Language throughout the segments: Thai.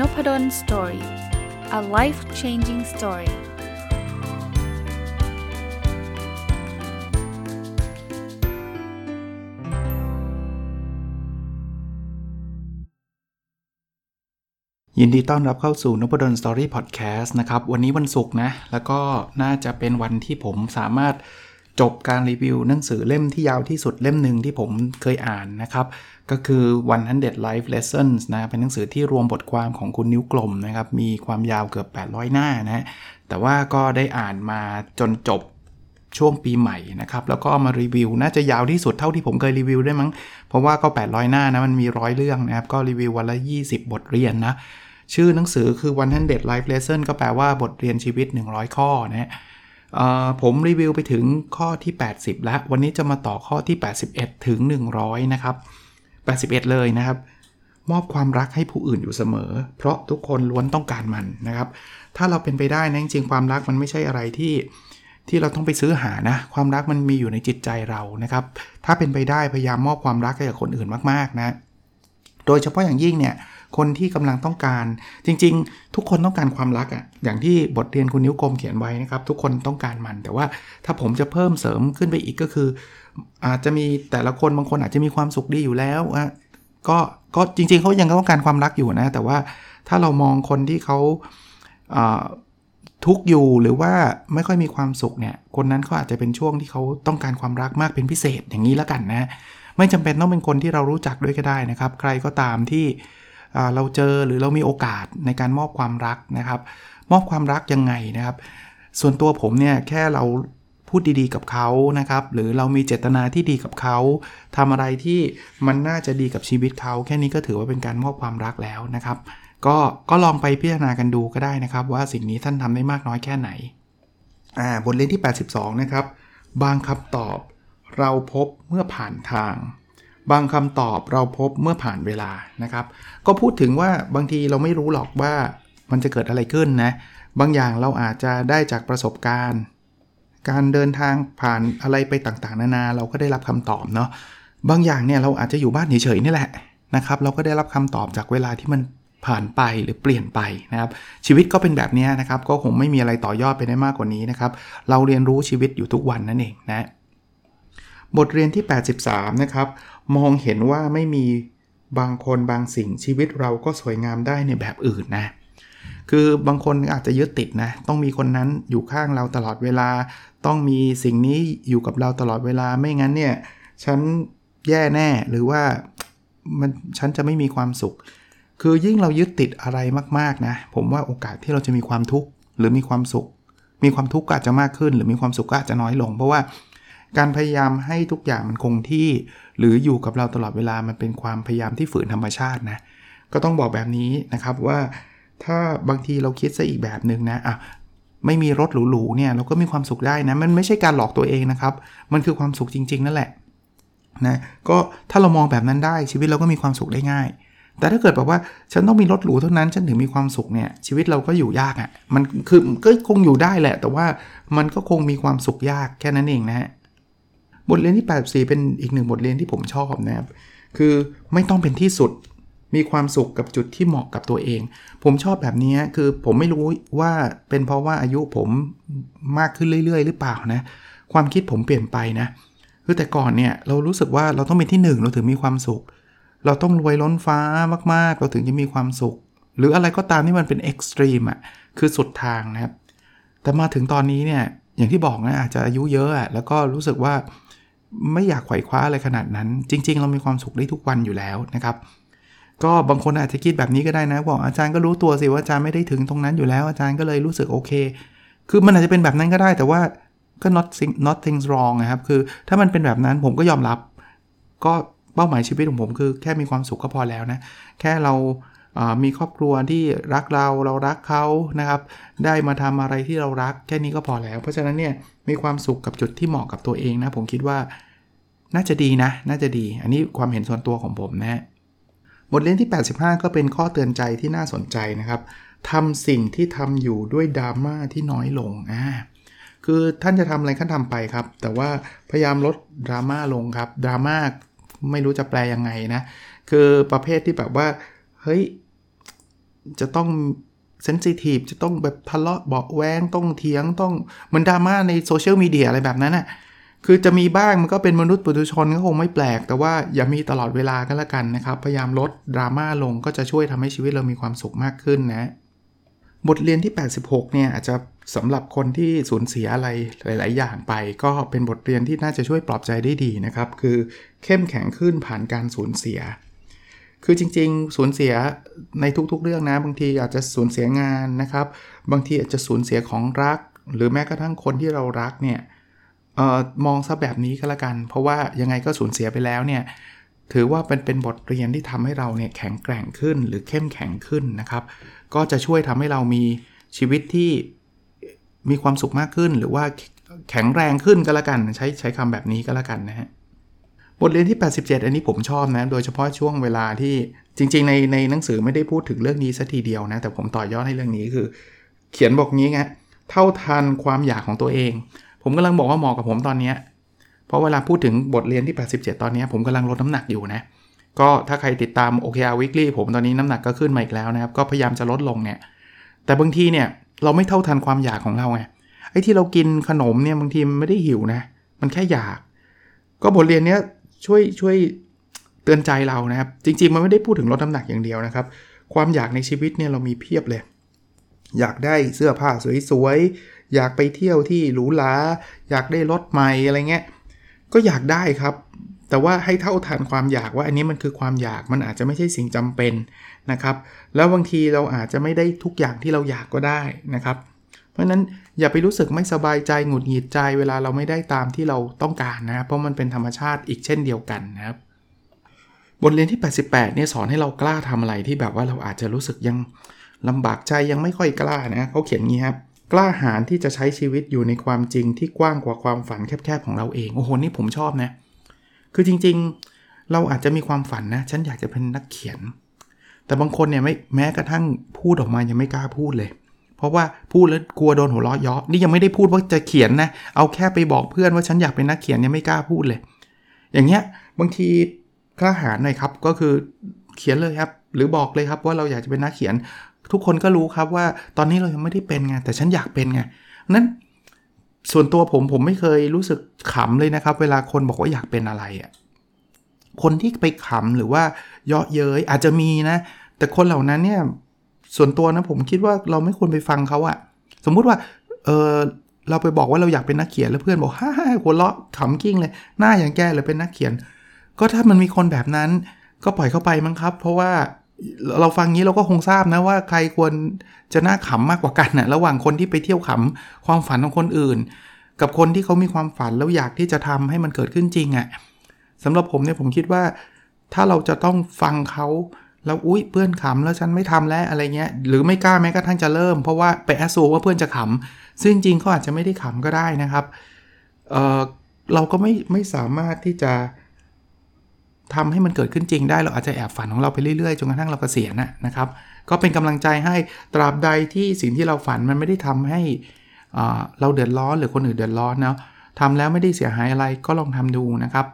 n o p ด d o สตอรี่ a life changing story สวัสยินดีต้อนรับเข้าสู่น p ดลสตอรี่พอดแคสต์นะครับ วันนี้วันศุกร์นะ แล้วก็น่าจะเป็นวันที่ผมสามารถ จบการรีวิวหนังสือเล่มที่ยาวที่สุดเล่มหนึ่งที่ผมเคยอ่านนะครับ ก็คือ 100 Life Lessons นะเป็นหนังสือที่รวมบทความของคุณนิ้วกลมนะครับ มีความยาวเกือบ 800 หน้านะแต่ว่าก็ได้อ่านมาจนจบช่วงปีใหม่นะครับ แล้วก็มารีวิว น่าจะยาวที่สุดเท่าที่ผมเคยรีวิวได้มั้ง เพราะว่าก็ 800 หน้านะ มันมีร้อยเรื่องนะครับ ก็รีวิววันละ 20 บทเรียนนะ ชื่อหนังสือคือ 100 Life Lesson ก็แปลว่าบทเรียนชีวิต 100 ข้อนะ ผมรีวิวไปถึงข้อที่ 80 แล้ว วันนี้จะมาต่อข้อที่ 81 ถึง 100 นะครับ 81 เลยนะครับ มอบความรักให้ผู้อื่นอยู่เสมอ เพราะทุกคนล้วนต้องการมันนะครับ ถ้าเราเป็นไปได้นะจริงๆความรักมันไม่ใช่อะไรที่ที่เราต้องไปซื้อหานะ ความรักมันมีอยู่ในจิตใจเรานะครับ ถ้าเป็นไปได้พยายามมอบความรักให้กับคนอื่นมากๆนะ โดยเฉพาะอย่างยิ่งเนี่ย คนที่กำลังต้องการ จริง ๆ ทุกคนต้องการความรักอะ่ะอย่างที่บทเรียนคุณนิ้วกลมเขียนไว้นะครับ ทุกคนต้องการมัน แต่ว่าถ้าผมจะเพิ่มเสริมขึ้นไปอีกก็คือ อาจจะมีแต่ละคนบางคนอาจจะมีความสุขดีอยู่แล้วอะก็ก็จริง ๆเขายังต้องการความรักอยู่นะ แต่ว่าถ้าเรามองคนที่เขาทุกอยู่หรือว่าไม่ค่อยมีความสุขเนี่ย คนนั้นเขาอาจจะเป็นช่วงที่เขาต้องการความรักมากเป็นพิเศษอย่างนี้แล้วกันนะ ไม่จำเป็นต้องเป็นคนที่เรารู้จักด้วยก็ได้นะครับ ใครก็ตามที่ เราเจอหรือเรามีโอกาสในการมอบความรักนะครับ มอบความรักยังไงนะครับ ส่วนตัวผมเนี่ยแค่เราพูดดีๆกับเขานะครับ หรือเรามีเจตนาที่ดีกับเขาทำอะไรที่มันน่าจะดีกับชีวิตเขา แค่นี้ก็ถือว่าเป็นการมอบความรักแล้วนะครับ ก็ก็ลองไปพิจารณากันดูก็ได้นะครับ ว่าสิ่งนี้ท่านทำได้มากน้อยแค่ไหนอ่าบทเรียนที่ 82 นะครับ บางคำตอบเราพบเมื่อผ่านทาง บางคำตอบเราพบเมื่อผ่านเวลานะครับ ก็พูดถึงว่าบางทีเราไม่รู้หรอกว่ามันจะเกิดอะไรขึ้นนะ บางอย่างเราอาจจะได้จากประสบการณ์ การเดินทางผ่านอะไรไปต่างๆ นานาเราก็ได้รับคำตอบเนาะ บางอย่างเนี่ยเราอาจจะอยู่บ้านเฉยๆนี่แหละนะครับ เราก็ได้รับคำตอบจากเวลาที่มันผ่านไปหรือเปลี่ยนไปนะครับ ชีวิตก็เป็นแบบนี้นะครับ ก็คงไม่มีอะไรต่อยอดไปได้มากกว่านี้นะครับ เราเรียนรู้ชีวิตอยู่ทุกวันนั่นเองนะ บทเรียนที่ 83 นะครับ มองเห็นว่าไม่มีบางคนบางสิ่งชีวิตเราก็สวยงามได้ในแบบอื่นนะ คือบางคนอาจจะยึดติดนะ ต้องมีคนนั้นอยู่ข้างเราตลอดเวลา ต้องมีสิ่งนี้อยู่กับเราตลอดเวลา ไม่งั้นเนี่ย ฉันแย่แน่ หรือว่ามันฉันจะไม่มีความสุข คือยิ่งเรายึดติดอะไรมากๆนะ ผมว่าโอกาสที่เราจะมีความทุกข์หรือมีความสุข มีความทุกข์ก็อาจจะมากขึ้น หรือมีความสุขก็อาจจะน้อยลง เพราะว่า การพยายามให้ทุกอย่างมันคงที่ หรืออยู่กับเราตลอดเวลามันเป็นความพยายามที่ฝืนธรรมชาตินะก็ต้องบอกแบบนี้นะครับว่า ถ้าบางทีเราคิดซะอีกแบบหนึ่งนะอะไม่มีรถหรูๆเนี่ยเราก็มีความสุขได้นะมันไม่ใช่การหลอกตัวเองนะครับ มันคือความสุขจริง ๆ นั่นแหละนะก็ถ้าเรามองแบบนั้นได้ชีวิตเราก็มีความสุขได้ง่าย แต่ถ้าเกิดแบบว่าฉันต้องมีรถหรูเท่านั้นฉันถึงมีความสุขเนี่ยชีวิตเราก็อยู่ยากอะ่ะมันคือก็คงอยู่ได้แหละ แต่ว่ามันก็คงมีความสุขยากแค่นั้นเองนะฮะ บทเรียนที่ 84 เป็นอีกหนึ่งบทเรียนที่ผมชอบนะครับ คือไม่ต้องเป็นที่สุด มีความสุขกับจุดที่เหมาะกับตัวเอง ผมชอบแบบนี้คือผมไม่รู้ว่าเป็นเพราะว่าอายุผมมากขึ้นเรื่อย ๆ หรือเปล่านะ ความคิดผมเปลี่ยนไปนะ คือแต่ก่อนเนี่ยเรารู้สึกว่าเราต้องเป็นที่หนึ่งเราถึงมีความสุข เราต้องรวยล้นฟ้ามากๆ เราถึงจะมีความสุข หรืออะไรก็ตามที่มันเป็นเอ็กซ์ตรีมอะ คือสุดทางนะครับ แต่มาถึงตอนนี้เนี่ย อย่างที่บอกนะอาจจะอายุเยอะอะ แล้วก็รู้สึกว่า ไม่อยากไขว่คว้าอะไรขนาดนั้น จริง ๆ เรามีความสุขได้ทุกวันอยู่แล้วนะครับก็บางคนอาจจะคิดแบบนี้ก็ได้นะบอกอาจารย์ก็รู้ตัวสิว่าอาจารย์ไม่ได้ถึงตรงนั้นอยู่แล้ว อาจารย์ก็เลยรู้สึกโอเค คือมันอาจจะเป็นแบบนั้นก็ได้แต่ว่าก็ not thing, not things wrong นะครับ คือถ้ามันเป็นแบบนั้นผมก็ยอมรับ ก็เป้าหมายชีวิตของผมคือแค่มีความสุขก็พอแล้วนะ แค่เรามีครอบครัวที่รักเราเรารักเขานะครับ ได้มาทำอะไรที่เรารักแค่นี้ก็พอแล้ว เพราะฉะนั้นเนี่ยมีความสุขกับจุดที่เหมาะกับตัวเองนะผมคิดว่า น่าจะดีนะ น่าจะดี อันนี้ความเห็นส่วนตัวของผมนะ บทเรียนที่ 85 ก็เป็นข้อเตือนใจที่น่าสนใจนะครับทำสิ่งที่ทำอยู่ด้วยดราม่าที่น้อยลงอ่าคือท่านจะทำอะไรท่านทำไปครับ แต่ว่าพยายามลดดราม่าลงครับ ดราม่าไม่รู้จะแปลยังไงนะ คือประเภทที่แบบว่า เฮ้ย จะต้อง sensitive จะต้องแบบทะเลาะเบาะแว้งต้องเถียงต้องเหมือนดราม่าในโซเชียลมีเดียอะไรแบบนั้นน่ะ คือจะมีบ้างมันก็เป็นมนุษย์ปุถุชนก็คงไม่แปลก แต่ว่าอย่ามีตลอดเวลาก็แล้วกันนะครับ พยายามลดดราม่าลงก็จะช่วยทำให้ชีวิตเรามีความสุขมากขึ้นนะ บทเรียนที่ 86 เนี่ยอาจจะสำหรับคนที่สูญเสียอะไรหลาย ๆ อย่างไป ก็เป็นบทเรียนที่น่าจะช่วยปลอบใจได้ดีนะครับ คือเข้มแข็งขึ้นผ่านการสูญเสีย คือจริง ๆ สูญเสียในทุก ๆ เรื่องนะ บางทีอาจจะสูญเสียงานนะครับ บางทีอาจจะสูญเสียของรัก หรือแม้กระทั่งคนที่เรารักเนี่ย ออมองซะแบบนี้ก็แล้วกัน เพราะว่ายังไงก็สูญเสียไปแล้วเนี่ยถือว่าเป็นเป็นบทเรียนที่ทำให้เราเนี่ยแข็งแกร่งขึ้นหรือเข้มแข็งขึ้นนะครับ ก็จะช่วยทำให้เรามีชีวิตที่มีความสุขมากขึ้น หรือว่าแข็งแรงขึ้นก็แล้วกันใช้ใช้คำแบบนี้ก็แล้วกันนะฮะบทเรียนที่ 87 อันนี้ผมชอบนะ โดยเฉพาะช่วงเวลาที่จริง ๆ ในในหนังสือไม่ได้พูดถึงเรื่องนี้สัทีเดียวนะ แต่ผมต่อยอดให้เรื่องนี้คือ เขียนบอกงี้ไงเท่าทันความอยากของตัวเอง ผมกำลังบอกว่าเหมาะกับผมตอนนี้ เพราะเวลาพูดถึงบทเรียนที่ 87 ตอนนี้ผมกำลังลดน้ำหนักอยู่นะ ก็ถ้าใครติดตาม OKR Weekly ผมตอนนี้น้ำหนักก็ขึ้นมาอีกแล้วนะครับ ก็พยายามจะลดลงเนี่ย แต่บางทีเนี่ยเราไม่เท่าทันความอยากของเราไง ไอ้ที่เรากินขนมเนี่ยบางทีมันไม่ได้หิวนะ มันแค่อยาก ก็บทเรียนเนี้ยช่วยช่วยเตือนใจเรานะครับ จริง ๆ มันไม่ได้พูดถึงลดน้ำหนักอย่างเดียวนะครับ ความอยากในชีวิตเนี่ยเรามีเพียบเลย อยากได้เสื้อผ้าสวยๆ อยากไปเที่ยวที่หรูหราอยากได้รถใหม่อะไรเงี้ยก็อยากได้ครับ แต่ว่าให้เท่าทันความอยากว่าอันนี้มันคือความอยากมันอาจจะไม่ใช่สิ่งจำเป็นนะครับ แล้วบางทีเราอาจจะไม่ได้ทุกอย่างที่เราอยากก็ได้นะครับ เพราะฉะนั้นอย่าไปรู้สึกไม่สบายใจหงุดหงิดใจ เวลาเราไม่ได้ตามที่เราต้องการนะเพราะมันเป็นธรรมชาติอีกเช่นเดียวกันนะครับบทเรียนที่ 88 เนี่ยสอนให้เรากล้าทำอะไรที่แบบว่าเราอาจจะรู้สึกยังลำบากใจยังไม่ค่อยกล้านะเขาเขียนงี้ครับ กล้าหาญที่จะใช้ชีวิตอยู่ในความจริงที่กว้างกว่าความฝันแคบๆของเราเองโอ้โหนี่ผมชอบนะคือจริงๆเราอาจจะมีความฝันนะ ฉันอยากจะเป็นนักเขียน แต่บางคนเนี่ยไม่แม้กระทั่งพูดออกมายังไม่กล้าพูดเลย เพราะว่าพูดแล้วกลัวโดนหัวเราะเยาะนี่ยังไม่ได้พูดว่าจะเขียนนะเอาแค่ไปบอกเพื่อนว่าฉันอยากเป็นนักเขียนยังไม่กล้าพูดเลย อย่างเงี้ยบางทีกล้าหาญหน่อยครับก็คือเขียนเลยครับ หรือบอกเลยครับว่าเราอยากจะเป็นนักเขียน ทุกคนก็รู้ครับว่าตอนนี้เรายังไม่ได้เป็นไงแต่ฉันอยากเป็นไงนั้นส่วนตัวผมผมไม่เคยรู้สึกขำเลยนะครับ เวลาคนบอกว่าอยากเป็นอะไรอะ่ะคนที่ไปขำหรือว่าเยาะเย้ยอาจจะมีนะ แต่คนเหล่านั้นเนี่ยส่วนตัวนะผมคิดว่าเราไม่ควรไปฟังเขาอะสมมุติว่าเออเราไปบอกว่าเราอยากเป็นนักเขียนแล้วเพื่อนบอกฮ่าฮ่าหัวเราะขำกิ้งเลย หน้าอย่างแกเลยเป็นนักเขียน ก็ถ้ามันมีคนแบบนั้นก็ปล่อยเข้าไปมั้งครับ เพราะว่า เราฟังงี้เราก็คงทราบนะว่าใครควรจะน่าขำมากกว่ากันนะ่ะระหว่างคนที่ไปเที่ยวขำความฝันของคนอื่น กับคนที่เขามีความฝันแล้วอยากที่จะทำให้มันเกิดขึ้นจริงอะ่ะสำหรับผมเนี่ยผมคิดว่า ถ้าเราจะต้องฟังเขาแล้วอุ้ยเพื่อนขำแล้วฉันไม่ทำแล้วอะไรเงี้ยหรือไม่กล้าแม้กระทั่งจะเริ่ม เพราะว่าไปแอสโซว่าเพื่อนจะขำซึ่งจริงเขาอาจจะไม่ได้ขำก็ได้นะครับเเราก็ไม่ไม่สามารถที่จะ ทำให้มันเกิดขึ้นจริงได้เราอาจจะแอบฝันของเราไปเรื่อยๆจนกระทั่งเรากเกษียณนะนะครับ ก็เป็นกำลังใจให้ตราบใดที่สิ่งที่เราฝันมันไม่ได้ทำให้เราเดือดร้อนหรือคนอื่นเดือดร้อนเนาะทำแล้วไม่ได้เสียหายอะไรก็ลองทำดูนะครับ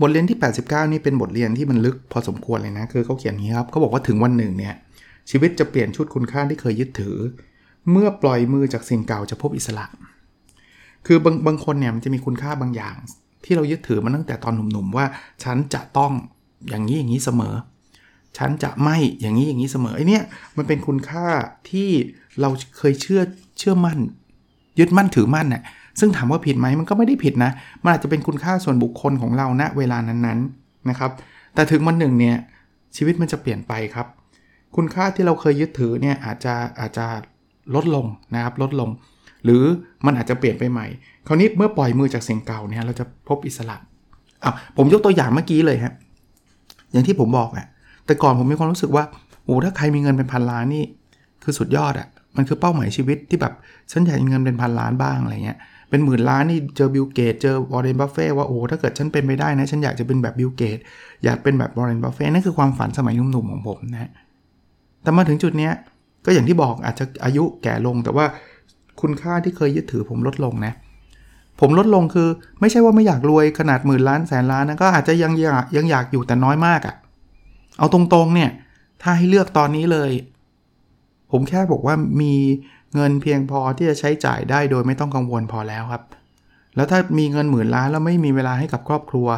บทเรียนที่ 89 นี่เป็นบทเรียนที่มันลึกพอสมควรเลยนะคือเขาเขียนนี้ครับเขาบอกว่าถึงวันหนึ่งเนี่ยชีวิตจะเปลี่ยนชุดคุณค่าที่เคยยึดถือ เมื่อปล่อยมือจากสิ่งเก่าจะพบอิสระ คือบางบางคนเนี่ยมันจะมีคุณค่าบางอย่าง ที่เรายึดถือมาตั้งแต่ตอนหนุ่มๆว่า ฉันจะต้องอย่างนี้อย่างนี้เสมอ ฉันจะไม่อย่างนี้อย่างนี้เสมอไอเนี้ยมันเป็นคุณค่าที่เราเคยเชื่อเชื่อมั่น ยึดมั่นถือมั่นน่ะซึ่งถามว่าผิดไหมมันก็ไม่ได้ผิดนะมันอาจจะเป็นคุณค่าส่วนบุคคลของเราณเวลานั้นๆนะครับ แต่ถึงวันหนึ่งเนี่ยชีวิตมันจะเปลี่ยนไปครับ คุณค่าที่เราเคยยึดถือเนี่ยอาจจะอาจจะลดลงนะครับลดลง หรือมันอาจจะเปลี่ยนไปใหม่ คราวนี้เมื่อปล่อยมือจากสิ่งเก่าเนี่ยเราจะพบอิสระอะผมยกตัวอย่างเมื่อกี้เลยฮะอย่างที่ผมบอกอะแต่ก่อนผมมีความรู้สึกว่าโอ้ถ้าใครมีเงินเป็นพันล้านนี่ คือสุดยอดอะมันคือเป้าหมายชีวิตที่แบบฉันอยากมีเงินเป็นพันล้านบ้างอะไรเงี้ยเป็นหมื่นล้านนี่เจอบิลเกตส์เจอวอร์เรนบัฟเฟตต์ว่าโอ้ถ้าเกิดฉันเป็นไปได้นะ ฉันอยากจะเป็นแบบบิลเกตส์อยากเป็นแบบวอร์เรนบัฟเฟ่นั่นคือความฝันสมัยหนุ่มๆของผมนะแต่มาถึงจุดเนี้ยก็อย่างที่บอกอาจจะอายุแก่ลงแต่ว่า คุณค่าที่เคยยึดถือผมลดลงนะ ผมลดลงคือ ไม่ใช่ว่าไม่อยากรวยขนาดหมื่นล้านแสนล้านนะก็อาจจะยังอยากยังอยากอยู่แต่น้อยมากอะ่ะ เอาตรงๆเนี่ย ถ้าให้เลือกตอนนี้เลย ผมแค่บอกว่ามีเงินเพียงพอที่จะใช้จ่ายได้โดยไม่ต้องกังวลพอแล้วครับ แล้วถ้ามีเงินหมื่นล้านแล้วไม่มีเวลาให้กับครอบครัว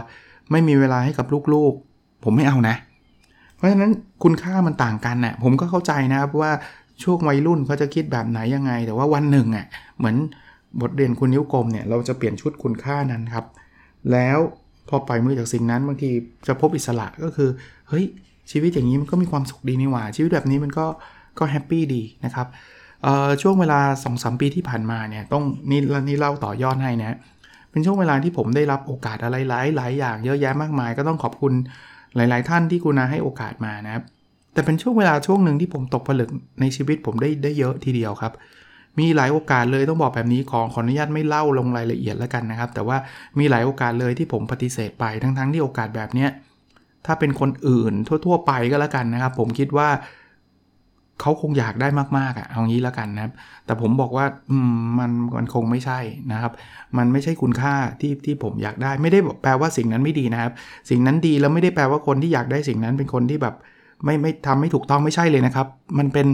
ไม่มีเวลาให้กับลูกๆ ผมไม่เอานะ เพราะฉะนั้นคุณค่ามันต่างกันน่ะผมก็เข้าใจนะครับว่า ช่วงวัยรุ่นเขาจะคิดแบบไหนยังไง แต่ว่าวันหนึ่งอะเหมือนบทเรียนคุณนิ้วกลมเนี่ยเราจะเปลี่ยนชุดคุณค่านั้นครับ แล้วพอปล่อยมือจากสิ่งนั้นบางทีจะพบอิสระก็คือเฮ้ยชีวิตอย่างนี้มันก็มีความสุขดีนี่หว่า ชีวิตแบบนี้มันก็ก็ happy ดีนะครับช่วงเวลา2อสปีที่ผ่านมาเนี่ยต้องนี่นี่เล่าต่อยอดให้นะเป็นช่วงเวลาที่ผมได้รับโอกาสอะไรหลายหลายอย่างเยอะแยะมากมาย ก็ต้องขอบคุณหลาย ๆ ท่านที่กุณาให้โอกาสมานะครับ แต่เป็นช่วงเวลาช่วงหนึ่งที่ผมตกผลึกในชีวิตผมได้ได้เยอะทีเดียวครับ มีหลายโอกาสเลยต้องบอกแบบนี้ขอขออนุญาตไม่เล่าลงรายละเอียดแล้วกันนะครับ แต่ว่ามีหลายโอกาสเลยที่ผมปฏิเสธไปทั้งๆทที่โอกาสแบบเนี้ยถ้าเป็นคนอื่นทั่ว ๆ ไปก็แล้วกันนะครับ ผมคิดว่าเขาคงอยากได้มากๆอะ่ะเอางี้แล้วกันนะครับ แต่ผมบอกว่าอืมมันมันคงไม่ใช่นะครับ มันไม่ใช่คุณค่าที่ที่ผมอยากได้ ไม่ได้แปลว่าสิ่งนั้นไม่ดีนะครับ สิ่งนั้นดีแล้วไม่ได้แปลว่าคนที่อยากได้สิ่งนั้นเป็นคนที่แบบ ไม่ไม่ทำไม่ถูกต้องไม่ใช่เลยนะครับ มันเป็น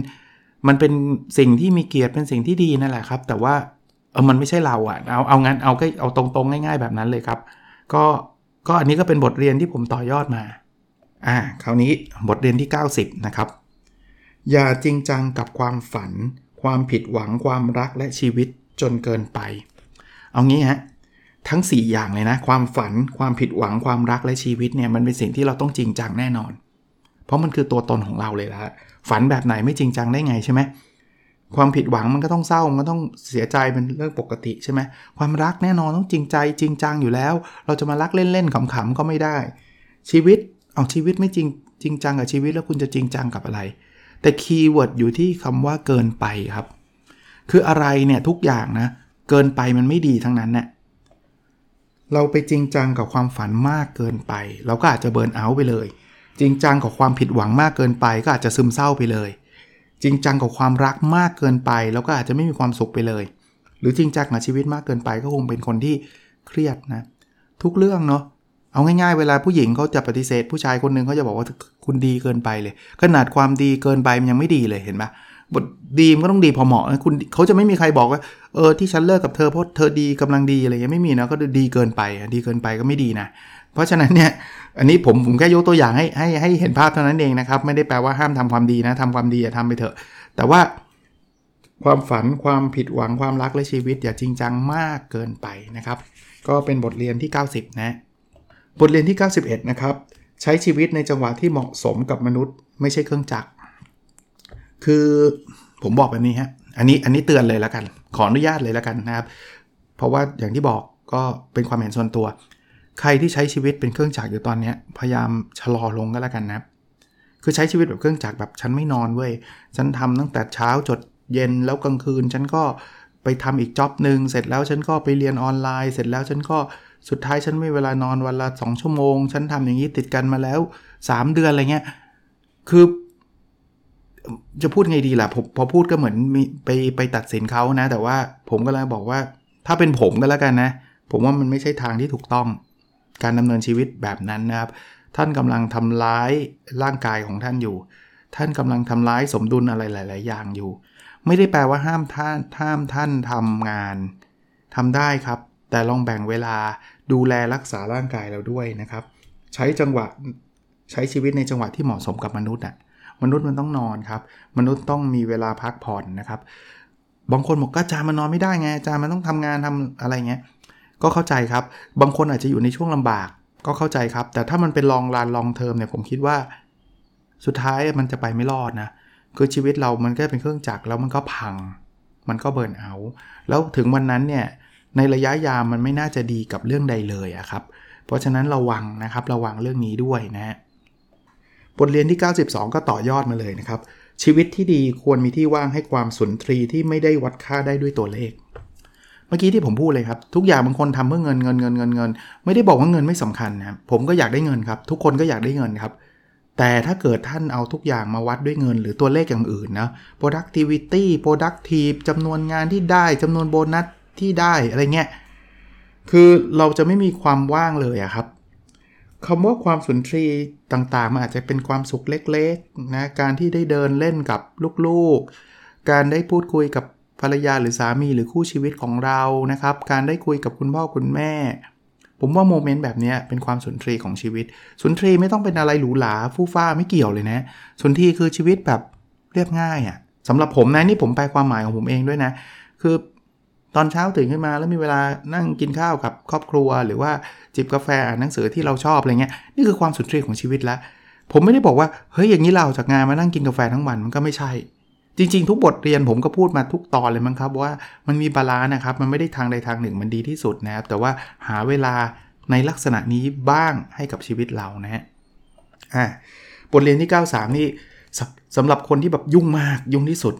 มันเป็นสิ่งที่มีเกียรติเป็นสิ่งที่ดีนั่นแหละครับ แต่ว่าเออมันไม่ใช่เราอะ่ะเอาเอางั้นเอาก็เอาตรงๆง่ายๆแบบนั้นเลยครับ ก็ก็อันนี้ก็เป็นบทเรียนที่ผมต่อยอดมาอ่าคราวนี้บทเรียนที่ 90 นะครับ อย่าจริงจังกับความฝัน ความผิดหวังความรักและชีวิตจนเกินไป เอางี้ฮะทั้ง 4 อย่างเลยนะ ความฝัน ความผิดหวังความรักและชีวิตเนี่ยมันเป็นสิ่งที่เราต้องจริงจังแน่นอน เพราะมันคือตัวตนของเราเลยละฝันแบบไหนไม่จริงจังได้ไงใช่ไหมความผิดหวังมันก็ต้องเศร้ามันก็ต้องเสียใจเป็นเรื่องปกติใช่ไหมความรักแน่นอนต้องจริงใจจริงจังอยู่แล้ว เราจะมารักเล่นๆขำๆก็ไม่ได้ ชีวิตเอาชีวิตไม่จริงจริงจังกับชีวิตแล้วคุณจะจริงจังกับอะไร แต่ keyword อยู่ที่คำว่าเกินไปครับ คืออะไรเนี่ยทุกอย่างนะเกินไปมันไม่ดีทั้งนั้นเนี่ยเราไปจริงจังกับความฝันมากเกินไป เราก็อาจจะ burnout ไปเลย จริงจังกับความผิดหวังมากเกินไป ก็อาจจะซึมเศร้าไปเลย จริงจังกับความรักมากเกินไปเราก็อาจจะไม่มีความสุขไปเลย หรือจริงจังกับชีวิตมากเกินไปก็คงเป็นคนที่เครียดนะทุกเรื่องเนาะเอาง่ายๆ เวลาผู้หญิงเขาจะปฏิเสธ ผู้ชายคนหนึ่งเขาจะบอกว่าคุณดีเกินไปเลย ขนาดความดีเกินไปมันยังไม่ดีเลยเห็นปะบทดีมันก็ต้องดีพอเหมาะคุณเขาจะไม่มีใครบอกว่าเออที่ฉันเลิกกับเธอเพราะเธอดีกำลังดีอะไรเงี้ยไม่มีนะก็ดีเกินไปดีเกินไปก็ไม่ดีนะ เพราะฉะนั้นเนี่ยอันนี้ผมผมแค่ยกตัวอย่างให้ให้ให้เห็นภาพเท่านั้นเองนะครับ ไม่ได้แปลว่าห้ามทำความดีนะทำความดีอย่าทำไปเถอะ แต่ว่าความฝันความผิดหวังความรักและชีวิต อย่าจริงจังมากเกินไปนะครับ ก็เป็นบทเรียนที่ 90 นะ บทเรียนที่ 91 นะครับ ใช้ชีวิตในจังหวะที่เหมาะสมกับมนุษย์ ไม่ใช่เครื่องจักร คือผมบอกแบบนี้ฮะอันนี้อันนี้เตือนเลยแล้วกัน ขออนุญาตเลยแล้วกันนะครับ เพราะว่าอย่างที่บอกก็เป็นความเห็นส่วนตัว ใครที่ใช้ชีวิตเป็นเครื่องจักรอยู่ตอนนี้พยายามชะลอลงก็แล้วกันนะ คือใช้ชีวิตแบบเครื่องจักรแบบฉันไม่นอนเว้ย ฉันทำตั้งแต่เช้าจดเย็นแล้วกลางคืน ฉันก็ไปทำอีกจ็อบหนึ่งเสร็จแล้วฉันก็ไปเรียนออนไลน์ เสร็จแล้วฉันก็สุดท้ายฉันไม่เวลานอนวันละสองชั่วโมง ฉันทำอย่างนี้ติดกันมาแล้ว 3 เดือนอะไรเงี้ย คือ จะพูดไงดีล่ะพอพอพูดก็เหมือนมีไปไปตัดสินเขานะ แต่ว่าผมก็เลยบอกว่า ถ้าเป็นผมก็แล้วกันนะ ผมว่ามันไม่ใช่ทางที่ถูกต้อง การดำเนินชีวิตแบบนั้นนะครับ ท่านกำลังทำร้ายร่างกายของท่านอยู่ ท่านกำลังทำร้ายสมดุลอะไรหลาย ๆ อย่างอยู่ ไม่ได้แปลว่าห้ามท่านห้ามท่านทำงานทำได้ครับ แต่ลองแบ่งเวลาดูแลรักษาร่างกายเราด้วยนะครับ ใช้จังหวะใช้ชีวิตในจังหวะที่เหมาะสมกับมนุษย์อะมนุษย์มันต้องนอนครับ มนุษย์ต้องมีเวลาพักผ่อนนะครับ บางคนบอกก็จามันนอนไม่ได้ไงจามันต้องทำงานทำอะไรเงี้ย ก็เข้าใจครับ บางคนอาจจะอยู่ในช่วงลำบาก ก็เข้าใจครับ แต่ถ้ามันเป็นลองลานลองเทอมเนี่ยผมคิดว่า สุดท้ายมันจะไปไม่รอดนะ คือชีวิตเรามันก็เป็นเครื่องจักรแล้วมันก็พัง มันก็เบิร์นเอา แล้วถึงวันนั้นเนี่ยในระยะยาวมันไม่น่าจะดีกับเรื่องใดเลยอะครับ เพราะฉะนั้นระวังนะครับระวังเรื่องนี้ด้วยนะฮะบทเรียนที่ 92 ก็ต่อยอดมาเลยนะครับ ชีวิตที่ดีควรมีที่ว่างให้ความสุนทรีที่ไม่ได้วัดค่าได้ด้วยตัวเลข เมื่อกี้ที่ผมพูดเลยครับทุกอย่างบางคนทำเพื่อเงินเงินเงินเงินเงิน ไม่ได้บอกว่าเงินไม่สำคัญนะผมก็อยากได้เงินครับ ทุกคนก็อยากได้เงินครับ แต่ถ้าเกิดท่านเอาทุกอย่างมาวัดด้วยเงิน หรือตัวเลขอย่างอื่นนะ productivity productive จำนวนงานที่ได้จำนวนโบนัสที่ได้อะไรเงี้ยคือเราจะไม่มีความว่างเลยอะครับคำว่าความสุนทรีต่างๆ มันอาจจะเป็นความสุขเล็กๆนะการที่ได้เดินเล่นกับลูกๆ การได้พูดคุยกับ ภรรยาหรือสามีหรือคู่ชีวิตของเรานะครับ การได้คุยกับคุณพ่อคุณแม่ ผมว่าโมเมนต์แบบนี้เป็นความสุนทรีของชีวิต สุนทรีไม่ต้องเป็นอะไรหรูหราฟู่ฟ้าไม่เกี่ยวเลยนะ สุนทรีคือชีวิตแบบเรียบง่ายอะ่ะสำหรับผมนะนี่ผมไปลความหมายของผมเองด้วยนะ คือตอนเช้าตื่นขึ้นมาแล้วมีเวลานั่งกินข้าวกับครอบครัว หรือว่าจิบกาแฟอ่านหนังสือที่เราชอบอะไรเงี้ยนี่คือความสุนทรีของชีวิตแล้วผมไม่ได้บอกว่าเฮ้ยอย่างนี้ลาจากงานมานั่งกินกาแฟทั้งวันมันก็ไม่ใช่ จริงๆ ทุกบทเรียนผมก็พูดมาทุกตอนเลยมั้งครับว่ามันมี balance นะครับ มันไม่ได้ทางใดทางหนึ่งมันดีที่สุดนะครับ แต่ว่าหาเวลาในลักษณะนี้บ้างให้กับชีวิตเรานะฮะอ่าบทเรียนที่ 93 นี่สำหรับคนที่แบบยุ่งมากยุ่งที่สุด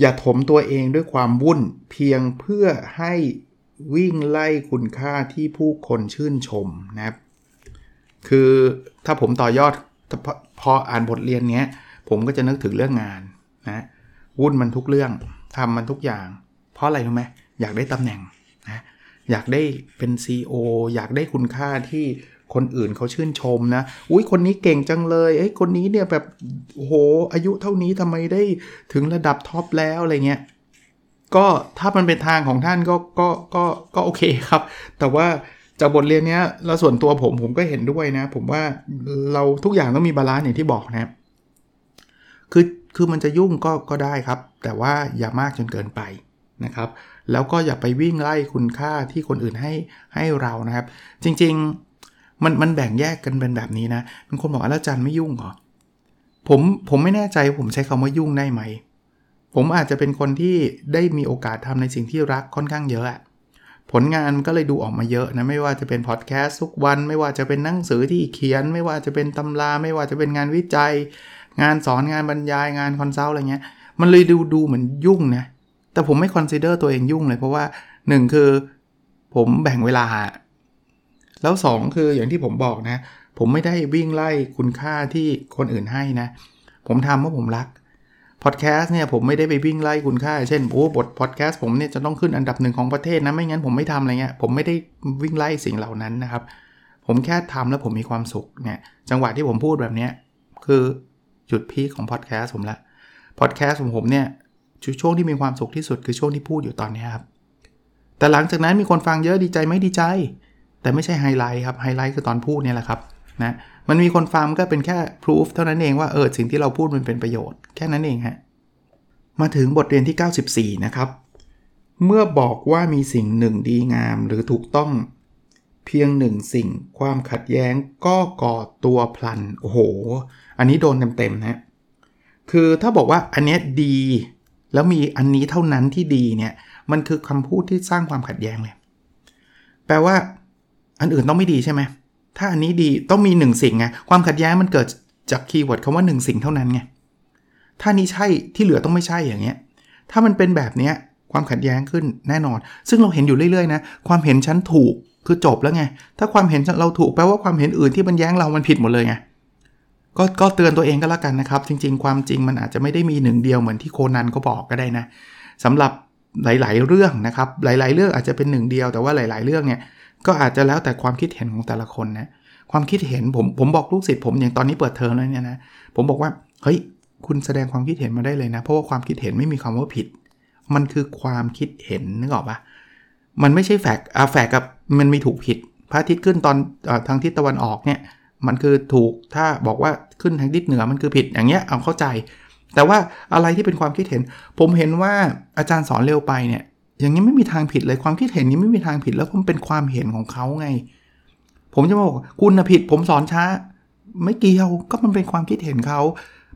อย่าถมตัวเองด้วยความวุ่นเพียงเพื่อให้วิ่งไล่คุณค่าที่ผู้คนชื่นชมนะครับ คือถ้าผมต่อยอดพอพออ่านบทเรียนเนี้ย ผมก็จะนึกถึงเรื่องงาน นะวุ่นมันทุกเรื่องทำมันทุกอย่าง เพราะอะไรรู้ไหมอยากได้ตำแหน่งนะอยากได้เป็น CEO อยากได้คุณค่าที่คนอื่นเขาชื่นชมนะ อุ้ยคนนี้เก่งจังเลยเอ้ยคนนี้เนี่ยแบบโหอายุเท่านี้ทำไมได้ถึงระดับ top แล้วอะไรเงี้ยก็ถ้ามันเป็นทางของท่านก็ก็ก็ก็โอเคครับ แต่ว่าจากบทเรียนเนี้ยแล้วส่วนตัวผมผมก็เห็นด้วยนะ ผมว่าเราทุกอย่างต้องมี balance อย่างที่บอกนะ คือ คือมันจะยุ่งก็ก็ได้ครับ แต่ว่าอย่ามากจนเกินไปนะครับ แล้วก็อย่าไปวิ่งไล่คุณค่าที่คนอื่นให้ให้เรานะครับ จริงๆมันมันแบ่งแยกกันเป็นแบบนี้นะบางคนบอกอาจารย์ไม่ยุ่งเหรอผมผมไม่แน่ใจผมใช้คำว่ายุ่งได้ไหม ผมอาจจะเป็นคนที่ได้มีโอกาสทำในสิ่งที่รักค่อนข้างเยอะผลงานก็เลยดูออกมาเยอะนะ ไม่ว่าจะเป็นพอดแคสต์ทุกวัน ไม่ว่าจะเป็นหนังสือที่เขียน ไม่ว่าจะเป็นตำรา ไม่ว่าจะเป็นงานวิจัย งานสอนงานบรรยายงาน consult อะไรเงี้ย มันเลยดูดูเหมือนยุ่งนะ แต่ผมไม่ consider ตัวเองยุ่งเลย เพราะว่า 1 คือผมแบ่งเวลา แล้ว 2 คืออย่างที่ผมบอกนะ ผมไม่ได้วิ่งไล่คุณค่าที่คนอื่นให้นะ ผมทำเพราะผมรักพอดแคสต์เนี่ยผมไม่ได้ไปวิ่งไล่คุณค่า เช่นโอ้บทพอดแคสต์ผมเนี่ยจะต้องขึ้นอันดับหนึ่งของประเทศนะไม่งั้นผมไม่ทำอะไรเงี้ยผมไม่ได้วิ่งไล่สิ่งเหล่านั้นนะครับ ผมแค่ทำแล้วผมมีความสุขเนี่ยจังหวะที่ผมพูดแบบเนี้ยคือ จุดพีคของพอดแคสต์ผมละพอดแคสต์ของผมเนี่ยช่วงที่มีความสุขที่สุดคือช่วงที่พูดอยู่ตอนนี้ครับ แต่หลังจากนั้นมีคนฟังเยอะดีใจไม่ดีใจ แต่ไม่ใช่ไฮไลท์ครับไฮไลท์คือตอนพูดเนี่ยแหละครับนะมันมีคนฟังก็เป็นแค่พิสูจน์เท่านั้นเองว่าเออสิ่งที่เราพูดมันเป็นประโยชน์แค่นั้นเองฮะมาถึงบทเรียนที่ 94 นะครับ เมื่อบอกว่ามีสิ่งหนึ่งดีงามหรือถูกต้อง เพียงหนึ่งสิ่งความขัดแย้งก็ก่อตัวพลัน โอ้โห อันนี้โดนเต็มๆนะคือถ้าบอกว่าอันนี้ดี แล้วมีอันนี้เท่านั้นที่ดีเนี่ยมันคือคำพูดที่สร้างความขัดแย้งเลยแปลว่า อันอื่นต้องไม่ดีใช่ไหมถ้าอันนี้ดีต้องมีหนึ่งสิ่งไงความขัดแย้งมันเกิดจากคีย์เวิร์ดคำว่าหนึ่งสิ่งเท่านั้นไงถ้านี้ใช่ที่เหลือต้องไม่ใช่อย่างเงี้ย ถ้ามันเป็นแบบเนี้ยความขัดแย้งขึ้นแน่นอน ซึ่งเราเห็นอยู่เรื่อยๆนะความเห็นฉันถูก คือจบแล้วไง ถ้าความเห็นเราถูกแปลว่าความเห็นอื่นที่มันแย้งเรามันผิดหมดเลยไงก็ก็เตือนตัวเองก็แล้วกันนะครับ จริง ๆ ความจริงมันอาจจะไม่ได้มีหนึ่งเดียวเหมือนที่โคนันก็บอกก็ได้นะสำหรับหลาย ๆ เรื่องนะครับ หลาย ๆ เรื่องอาจจะเป็นหนึ่งเดียวแต่ว่าหลาย ๆ เรื่องเนี่ยก็อาจจะแล้วแต่ความคิดเห็นของแต่ละคนนะความคิดเห็นผมผมบอกลูกศิษย์ผมอย่างตอนนี้เปิดเทอมแล้วเนี่ยนะผมบอกว่าเฮ้ยคุณแสดงความคิดเห็นมาได้เลยนะ เพราะว่าความคิดเห็นไม่มีคำว่าผิด มันคือความคิดเห็นนึกออกปะ มันไม่ใช่แฟกอาแฟกกับมันมีถูกผิดพระอาทิตย์ขึ้นตอนอทางทิศตะวันออกเนี่ยมันคือถูกถ้าบอกว่าขึ้นทางทิศเหนือมันคือผิดอย่างเงี้ยเอาเข้าใจ แต่ว่าอะไรที่เป็นความคิดเห็น ผมเห็นว่าอาจารย์สอนเร็วไปเนี่ยอย่างนี้ไม่มีทางผิดเลยความคิดเห็นนี้ไม่มีทางผิดแล้วมันเป็นความเห็นของเขาไง ผมจะบอกคุณนะผิด ผมสอนช้า ไม่เกี่ยวก็มันเป็นความคิดเห็นเขา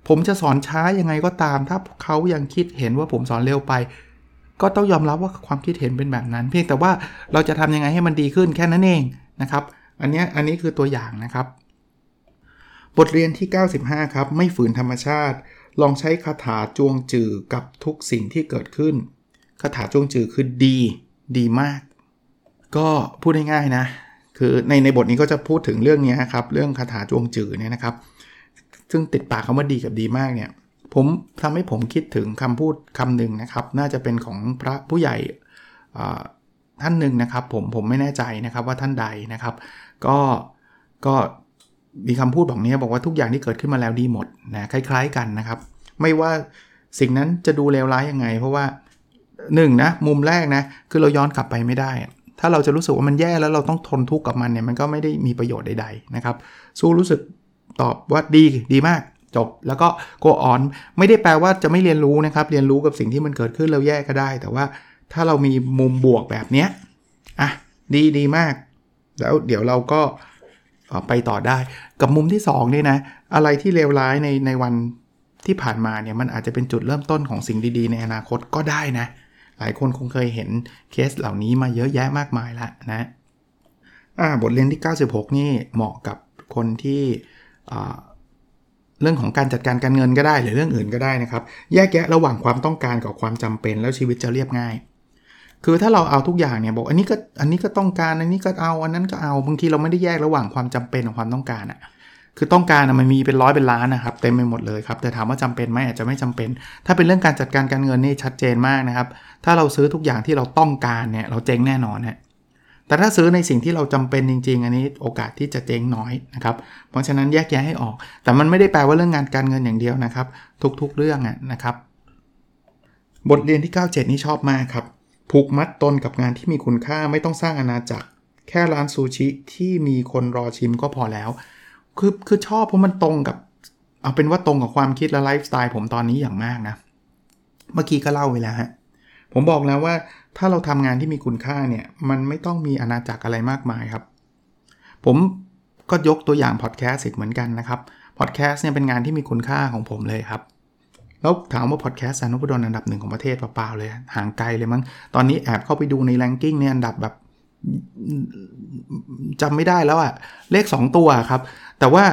ผมจะสอนช้ายังไงก็ตาม ถ้าเขายังคิดเห็นว่าผมสอนเร็วไป ก็ต้องยอมรับว่าความคิดเห็นเป็นแบบนั้น เพียงแต่ว่าเราจะทำยังไงให้มันดีขึ้นแค่นั้นเองนะครับ อันนี้อันนี้คือตัวอย่างนะครับ บทเรียนที่ 95 ครับ ไม่ฝืนธรรมชาติ ลองใช้คาถาจวงจือกับทุกสิ่งที่เกิดขึ้นคาถาจวงจือคือดี ดีมาก ก็พูดง่ายๆนะ คือในในบทนี้ก็จะพูดถึงเรื่องนี้ครับ เรื่องคาถาจวงจือเนี่ยนะครับ ซึ่งติดปากคำว่าดีกับดีมากเนี่ย ผมทำให้ผมคิดถึงคำพูดคำหนึ่งนะครับ น่าจะเป็นของพระผู้ใหญ่ท่านหนึ่งนะครับ ผมผมไม่แน่ใจนะครับว่าท่านใดนะครับ ก็ก็มีคำพูดบอกนี้บอกว่าทุกอย่างที่เกิดขึ้นมาแล้วดีหมดนะคล้าย ๆ กันนะครับ ไม่ว่าสิ่งนั้นจะดูเลวร้ายยังไง เพราะว่า1นนะมุมแรกนะคือเราย้อนกลับไปไม่ได้ ถ้าเราจะรู้สึกว่ามันแย่แล้วเราต้องทนทุกข์กับมันเนี่ยมันก็ไม่ได้มีประโยชน์ใดๆนะครับ สู้รู้สึกตอบว่าดีดีมาก จบแล้วก็ go on ไม่ได้แปลว่าจะไม่เรียนรู้นะครับ เรียนรู้กับสิ่งที่มันเกิดขึ้นแล้วแย่ก็ได้ แต่ว่าถ้าเรามีมุมบวกแบบเนี้ยอะดีดีมาก แล้วเดี๋ยวเราก็ไปต่อได้ กับมุมที่2นี่นะ อะไรที่เลวร้ายในในวันที่ผ่านมาเนี่ยมันอาจจะเป็นจุดเริ่มต้นของสิ่งดีๆ ในอนาคตก็ได้นะ หลายคนคงเคยเห็นเคสเหล่านี้มาเยอะแยะมากมายแล้วนะอ่าบทเรียนที่ 96 นี่เหมาะกับคนที่ เรื่องของการจัดการการเงินก็ได้หรือเรื่องอื่นก็ได้นะครับ แยกแยะระหว่างความต้องการกับความจำเป็นแล้วชีวิตจะเรียบง่าย คือถ้าเราเอาทุกอย่างเนี่ยบอกอันนี้ก็อันนี้ก็ต้องการอันนี้ก็เอาอันนั้นก็เอาบางทีเราไม่ได้แยกระหว่างความจำเป็นกับความต้องการอะคือต้องการมันมีเป็นร้อยเป็นล้านนะครับเต็มไปหมดเลยครับแต่ถามว่าจำเป็นไหมอาจจะไม่จำเป็น ถ้าเป็นเรื่องการจัดการการเงินนี่ชัดเจนมากนะครับ ถ้าเราซื้อทุกอย่างที่เราต้องการเนี่ยเราเจ๊งแน่นอนฮะ แต่ถ้าซื้อในสิ่งที่เราจำเป็นจริง ๆ อันนี้โอกาสที่จะเจ๊งน้อยนะครับ เพราะฉะนั้นแยกแยะให้ออก แต่มันไม่ได้แปลว่าเรื่องงานการเงินอย่างเดียวนะครับ ทุกๆเรื่องนะครับ บทเรียนที่ 97 นี่ชอบมากครับ ผูกมัดตนกับงานที่มีคุณค่าไม่ต้องสร้างอาณาจักร แค่ร้านซูชิที่มีคนรอชิมก็พอแล้ว คือคือชอบเพราะมันตรงกับ เอาเป็นว่าตรงกับความคิดและไลฟ์สไตล์ผมตอนนี้อย่างมากนะ เมื่อกี้ก็เล่าไปแล้วฮะผมบอกแล้วว่า ถ้าเราทำงานที่มีคุณค่าเนี่ยมันไม่ต้องมีอาณาจักรอะไรมากมายครับ ผมก็ยกตัวอย่างพอดแคสต์อีกเหมือนกันนะครับพอดแคสต์เนี่ยเป็นงานที่มีคุณค่าของผมเลยครับ แล้วถามว่าพอดแคสต์สานุพดลอันดับหนึ่งของประเทศเปล่าๆเลย ห่างไกลเลยมั้งตอนนี้แอบเข้าไปดูในแรงกิ้งเนี่ยอันดับแบบจำไม่ได้แล้วอะเลข 2 ตัวครับ แต่ว่า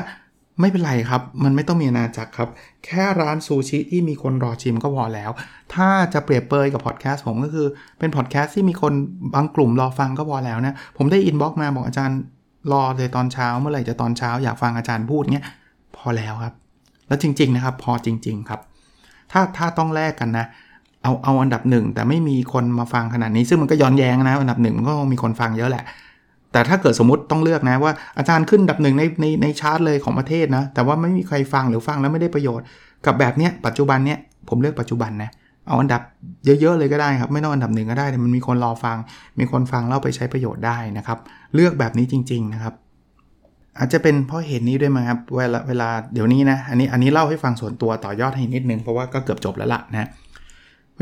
ไม่เป็นไรครับ มันไม่ต้องมีอาณาจักรครับ แค่ร้านซูชิที่มีคนรอชิมก็พอแล้ว ถ้าจะเปรียบเปรยกับพอดแคสต์ผมก็คือ เป็นพอดแคสต์ที่มีคนบางกลุ่มรอฟังก็พอแล้วนะ ผมได้ inbox มาบอกอาจารย์รอเลยตอนเช้าเมื่อไหร่จะตอนเช้าอยากฟังอาจารย์พูดเงี้ยพอแล้วครับ แล้วจริง ๆนะครับ พอจริง ๆ ครับ ถ้าถ้าต้องแลกกันนะ เอาเอาอันดับหนึ่งแต่ไม่มีคนมาฟังขนาดนี้ ซึ่งมันก็ย้อนแย้งนะอันดับหนึ่งมันก็มีคนฟังเยอะแหละ แต่ถ้าเกิดสมมติต้องเลือกนะว่าอาจารย์ขึ้นอันดับหนึ่งในในในชาร์ตเลยของประเทศนะ แต่ว่าไม่มีใครฟังหรือฟังแล้วไม่ได้ประโยชน์ กับแบบเนี้ยปัจจุบันเนี้ยผมเลือกปัจจุบันนะเอาอันดับเยอะๆเลยก็ได้ครับ ไม่ต้องอันดับหนึ่งก็ได้แต่มันมีคนรอฟัง มีคนฟังแล้วไปใช้ประโยชน์ได้นะครับ เลือกแบบนี้จริง ๆนะครับ อาจจะเป็นเพราะเหตุนี้ด้วยมั้งครับเวลาเวลาเดี๋ยวนี้นะอันนี้อันนี้เล่าให้ฟังส่วนตัวต่อยอดให้นิดนึงเพราะว่าก็เกือบจบแล้วละนะ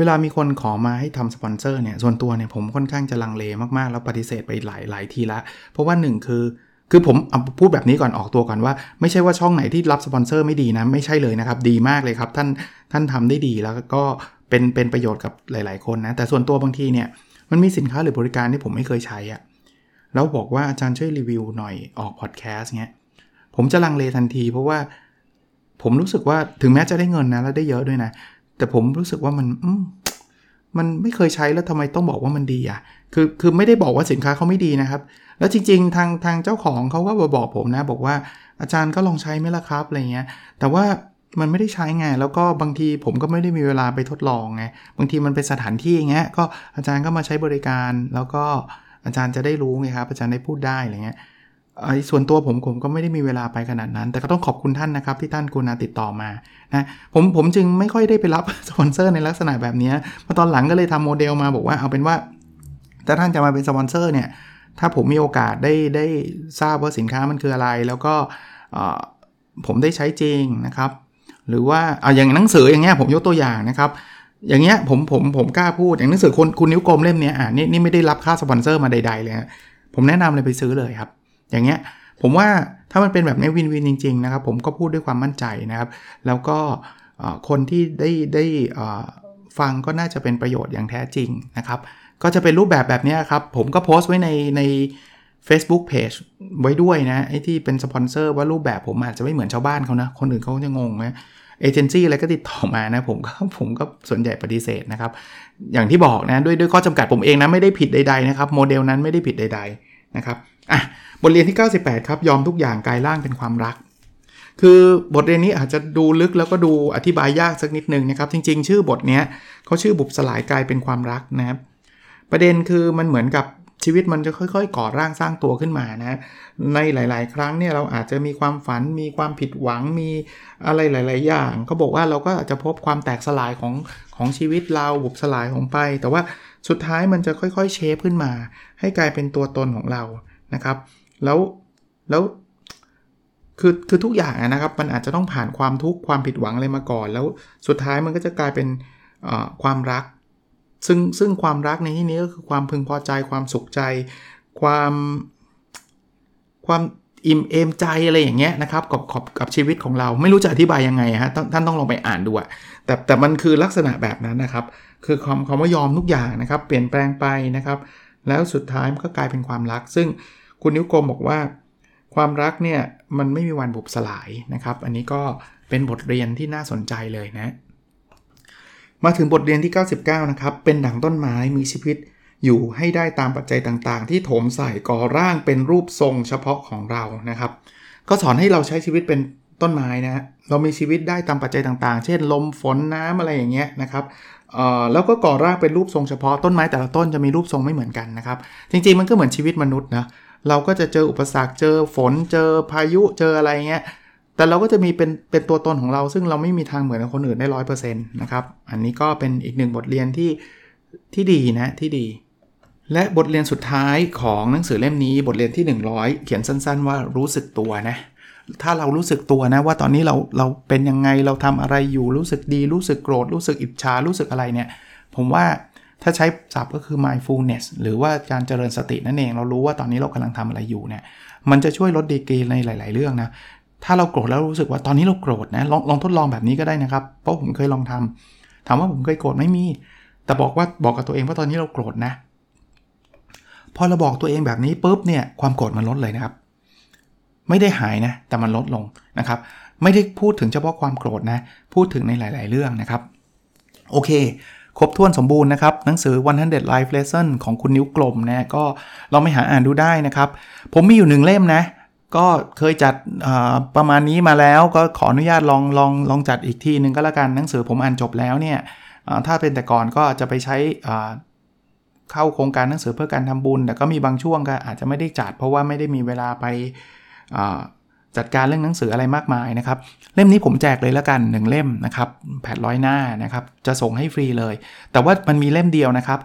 เวลามีคนขอมาให้ทำสปอนเซอร์เนี่ยส่วนตัวเนี่ยผมค่อนข้างจะลังเลมากๆ แล้วปฏิเสธไปหลายหลายทีละ เพราะว่าหนึ่งคือคือผมพูดแบบนี้ก่อนออกตัวก่อนว่า ไม่ใช่ว่าช่องไหนที่รับสปอนเซอร์ไม่ดีนะ ไม่ใช่เลยนะครับ ดีมากเลยครับ ท่านท่านทำได้ดีแล้วก็เป็นเป็นประโยชน์กับหลาย ๆ คนนะ แต่ส่วนตัวบางทีเนี่ยมันมีสินค้าหรือบริการที่ผมไม่เคยใช้อะแล้วบอกว่าอาจารย์ช่วยรีวิวหน่อยออกพอดแคสต์เงี้ยผมจะลังเลทันที เพราะว่าผมรู้สึกว่าถึงแม้จะได้เงินนะแล้วได้เยอะด้วยนะ แต่ผมรู้สึกว่ามันอืมันไม่เคยใช้แล้วทำไมต้องบอกว่ามันดีอะ คือคือไม่ได้บอกว่าสินค้าเขาไม่ดีนะครับ แล้วจริง ๆ ทางทางเจ้าของเขาก็มาบอกผมนะ บอกว่าอาจารย์ก็ลองใช้ไหมล่ะครับอะไรเงี้ย แต่ว่ามันไม่ได้ใช้ไง แล้วก็บางทีผมก็ไม่ได้มีเวลาไปทดลองไง บางทีมันเป็นสถานที่อย่างเงี้ย ก็อาจารย์ก็มาใช้บริการ แล้วก็อาจารย์จะได้รู้ไงครับ อาจารย์ได้พูดได้อะไรเงี้ย ส่วนตัวผมผมก็ไม่ได้มีเวลาไปขนาดนั้น แต่ก็ต้องขอบคุณท่านนะครับ ที่ท่านกุณาติดต่อมานะผมผมจึงไม่ค่อยได้ไปรับสปอนเซอร์ในลักษณะแบบนี้พอตอนหลังก็เลยทำโมเดลมาบอกว่าเอาเป็นว่าถ้าท่านจะมาเป็นสปอนเซอร์เนี่ยถ้าผมมีโอกาสได้ได้ทราบว่าสินค้ามันคืออะไร แล้วก็ผมได้ใช้จริงนะครับ หรือว่าเอาอย่างหนังสืออย่างเงี้ยผมยกตัวอย่างนะครับอย่างเงี้ยผมผมผมกล้าพูดอย่างหนังสือคุณคุณนิ้วกลมเล่มเนี้อ่านี่นี่ไม่ได้รับค่าสปอนเซอร์มาใดๆเลยผมแนะนำเลยไปซื้อเลยครับ อย่างเงี้ยผมว่าถ้ามันเป็นแบบนี้ win-win จริงๆนะครับผมก็พูดด้วยความมั่นใจนะครับ แล้วก็คนที่ได้ได้ฟังก็น่าจะเป็นประโยชน์อย่างแท้จริงนะครับ ก็จะเป็นรูปแบบแบบนี้ครับ ผมก็โพสต์ไว้ในใน Facebook Page ไว้ด้วยนะไอ้ที่เป็นสปอนเซอร์ว่ารูปแบบผมอาจจะไม่เหมือนชาวบ้านเขานะ คนอื่นเขาจะงงนะเอเจนซี่อะไรก็ติดต่อมานะผมก็ผมก็ส่วนใหญ่ปฏิเสธนะครับ อย่างที่บอกนะด้วยด้วยข้อจำกัดผมเองนะไม่ได้ผิดใดๆนะครับโมเดลนั้นไม่ได้ผิดใด ๆนะครับ อะบทเรียนที่ 98 ครับ ยอมทุกอย่างกลายร่างเป็นความรัก คือบทเรียนนี้อาจจะดูลึกแล้วก็ดูอธิบายยากสักนิดนึงนะครับ จริง ๆ ชื่อบทเนี้ยเขาชื่อบุบสลายกลายเป็นความรักนะครับ ประเด็นคือมันเหมือนกับชีวิตมันจะค่อยๆ ก่อร่างสร้างตัวขึ้นมานะ ในหลาย ๆ ครั้งเนี่ยเราอาจจะมีความฝัน มีความผิดหวัง มีอะไรหลาย ๆ อย่างเขาบอกว่าเราก็อาจจะพบความแตกสลายของของชีวิตเราบุบสลายของไป แต่ว่าสุดท้ายมันจะค่อยๆ เชฟขึ้นมา ให้กลายเป็นตัวตนของเรา นะครับ แล้วแล้วคือคือทุกอย่างนะครับมันอาจจะต้องผ่านความทุกข์ความผิดหวังอะไรมาก่อน แล้วสุดท้ายมันก็จะกลายเป็นความรัก ซึ่งซึ่งความรักในที่นี้ก็คือความพึงพอใจความสุขใจ ความความอิ่มเอมใจอะไรอย่างเงี้ยนะครับกับกับกับชีวิตของเราไม่รู้จะอธิบายยังไงฮะท่านต้องลองไปอ่านดูอะแต่แต่มันคือลักษณะแบบนั้นนะครับ คือความความว่ายอมทุกอย่างนะครับ เปลี่ยนแปลงไปนะครับ แล้วสุดท้ายมันก็กลายเป็นความรัก ซึ่ง คุณนิ้วกลมบอกว่า ความรักเนี่ยมันไม่มีวันบุบสลายนะครับ อันนี้ก็เป็นบทเรียนที่น่าสนใจเลยนะ มาถึงบทเรียนที่ 99 นะครับ เป็นดั่งต้นไม้มีชีวิตอยู่ให้ได้ตามปัจจัยต่างๆ ที่โถมใส่ก่อร่างเป็นรูปทรงเฉพาะของเรานะครับ ก็สอนให้เราใช้ชีวิตเป็นต้นไม้นะเรามีชีวิตได้ตามปัจจัยต่างๆ เช่น ลมฝนน้ำอะไรอย่างเงี้ยนะครับแล้วก็ก่อร่างเป็นรูปทรงเฉพาะต้นไม้แต่ละต้นจะมีรูปทรงไม่เหมือนกันนะครับ จริงๆมันก็เหมือนชีวิตมนุษย์นะ เราก็จะเจออุปสรรคเจอฝนเจอพายุเจออะไรเงี้ยแต่เราก็จะมีเป็นเป็นตัวตนของเรา ซึ่งเราไม่มีทางเหมือนคนอื่นได้ร้อยเปอร์เซ็นต์นะครับอันนี้ก็เป็นอีกหนึ่งบทเรียนที่ที่ดีนะที่ดี และบทเรียนสุดท้ายของหนังสือเล่มนี้บทเรียนที่ 100 เขียนสั้น ๆ ว่ารู้สึกตัวนะถ้าเรารู้สึกตัวนะว่าตอนนี้เราเราเป็นยังไงเราทำอะไรอยู่รู้สึกดีรู้สึกโกรธรู้สึกอิจฉารู้สึกอะไรเนี่ย ผมว่า ถ้าใช้ศัพท์ก็คือ mindfulness หรือว่าการเจริญสตินั่นเอง เรารู้ว่าตอนนี้เรากำลังทำอะไรอยู่เนี่ย มันจะช่วยลดดีกรีในหลาย ๆ เรื่องนะ ถ้าเราโกรธแล้วรู้สึกว่าตอนนี้เราโกรธนะ ลองลองทดลองแบบนี้ก็ได้นะครับ เพราะผมเคยลองทำถามว่าผมเคยโกรธไม่มี แต่บอกว่าบอกกับตัวเองว่าตอนนี้เราโกรธนะ พอเราบอกตัวเองแบบนี้ปุ๊บเนี่ย ความโกรธมันลดเลยนะครับ ไม่ได้หายนะ แต่มันลดลงนะครับ ไม่ได้พูดถึงเฉพาะความโกรธนะ พูดถึงในหลาย ๆ เรื่องนะครับ โอเค ครบถ้วนสมบูรณ์นะครับ หนังสือ 100 Life Lesson ของคุณนิ้วกลมนะก็ลองไปหาอ่านดูได้นะครับ ผมมีอยู่หนึ่งเล่มนะ ก็เคยจัดประมาณนี้มาแล้วก็ขออนุญาตลองลองลองจัดอีกทีหนึ่งก็แล้วกันหนังสือผมอ่านจบแล้วเนี่ยถ้าเป็นแต่ก่อนก็จะไปใช้เข้าโครงการหนังสือเพื่อการทำบุญ แต่ก็มีบางช่วงก็อาจจะไม่ได้จัด เพราะว่าไม่ได้มีเวลาไป จัดการเรื่องหนังสืออะไรมากมายนะครับ เล่มนี้ผมแจกเลยแล้วกัน 1 เล่มนะครับแผ่ร้อยหน้านะครับ จะส่งให้ฟรีเลย แต่ว่ามันมีเล่มเดียวนะครับ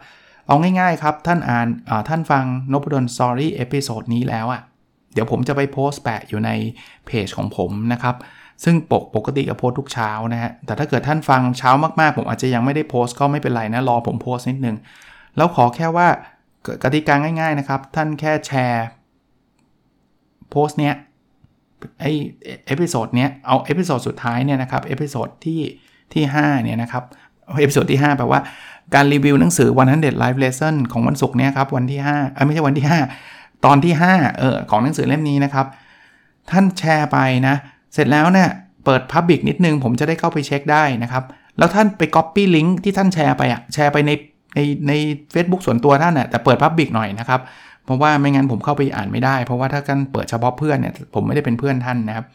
เอาง่ายๆครับ ท่านอ่านท่านฟังนพดล Story episode นี้แล้วอะ่ะ เดี๋ยวผมจะไปโพสต์แปะอยู่ในเพจของผมนะครับ ซึ่งปกปกติจะโพสต์ทุกเช้านะฮะ แต่ถ้าเกิดท่านฟังเช้ามากๆ ผมอาจจะยังไม่ได้โพสต์ก็ไม่เป็นไรนะ รอผมโพสต์นิดนึง แล้วขอแค่ว่ากติกาง่าย ๆนะครับ ท่านแค่แชร์โพสต์เนี้ย ไอ episode เนี้ยเอา episode สุดท้ายเนี่ยนะครับ episode ที่ที่5เนี่ยนะครับ episode ที่ 5 แปลว่าการรีวิวหนังสือ100 Live Lesson ของวันศุกร์เนี่ยครับวันที่5เออไม่ใช่วันที่ 5 ตอนที่5เออของหนังสือเล่มนี้นะครับ ท่านแชร์ไปนะ เสร็จแล้วเนี่ยเปิด Public นิดนึง ผมจะได้เข้าไปเช็คได้นะครับ แล้วท่านไป Copy ลิงก์ที่ท่านแชร์ไปอะแชร์ไปในในใน Facebook ส่วนตัวท่านนะแต่เปิด Public หน่อยนะครับ เพราะว่าไม่งั้นผมเข้าไปอ่านไม่ได้ เพราะว่าถ้ากันเปิดเฉพาะเพื่อนเนี่ยผมไม่ได้เป็นเพื่อนท่านนะครับ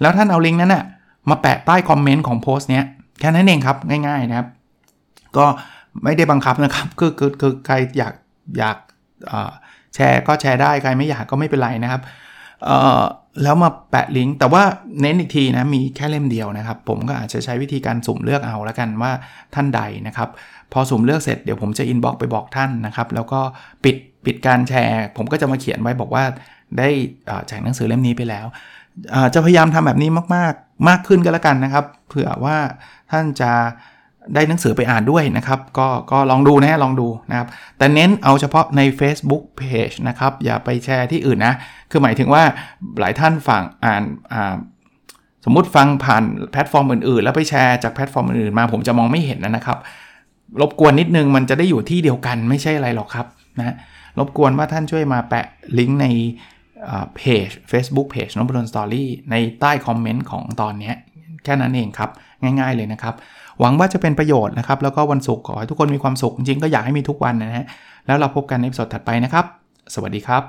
แล้วท่านเอาลิงก์นั้นนะ่ะมาแปะใต้คอมเมนต์ของโพสต์เนี้ยแค่นั้นเองครับง่าย ๆนะครับ ก็ไม่ได้บังคับนะครับคือคือคือใครอยากอยากแชร์ก็แชร์ได้ใครไม่อยากก็ไม่เป็นไรนะครับแล้วมาแปะลิงก์แต่ว่าเน้นอีกทีนะมีแค่เล่มเดียวนะครับ ผมก็อาจจะใช้วิธีการสุ่มเลือกเอาแล้วกันว่าท่านใดนะครับ พอสุ่มเลือกเสร็จเดี๋ยวผมจะอินบ็อกไปบอกท่านนะครับ แล้วก็ปิด ปิดการแชร์ ผมก็จะมาเขียนไว้บอกว่าได้แจกหนังสือเล่มนี้ไปแล้ว จะพยายามทำแบบนี้มากๆ มากขึ้นก็แล้วกันนะครับ เผื่อว่าท่านจะได้หนังสือไปอ่านด้วยนะครับ ก็ก็ลองดูนะลองดูนะครับ แต่เน้นเอาเฉพาะใน Facebook Page นะครับ อย่าไปแชร์ที่อื่นนะ คือหมายถึงว่าหลายท่านฟังอ่านอ่าสมมุติฟังผ่านแพลตฟอร์มอื่นๆ แล้วไปแชร์จากแพลตฟอร์มอื่นๆมาผมจะมองไม่เห็นนะครับ รบกวนนิดนึงมันจะได้อยู่ที่เดียวกันไม่ใช่อะไรหรอกครับนะ รบกวนว่าท่านช่วยมาแปะลิงก์ในเพจ Facebook Page นพดล Story ในใต้คอมเมนต์ของตอนนี้แค่นั้นเองครับ ง่ายๆเลยนะครับ หวังว่าจะเป็นประโยชน์นะครับ แล้วก็วันศุกร์ขอให้ทุกคนมีความสุขจริงก็อยากให้มีทุกวันนะฮะแล้วเราพบกันในสดถัดไปนะครับ สวัสดีครับ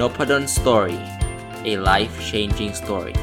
n o p a d o n Story a life changing story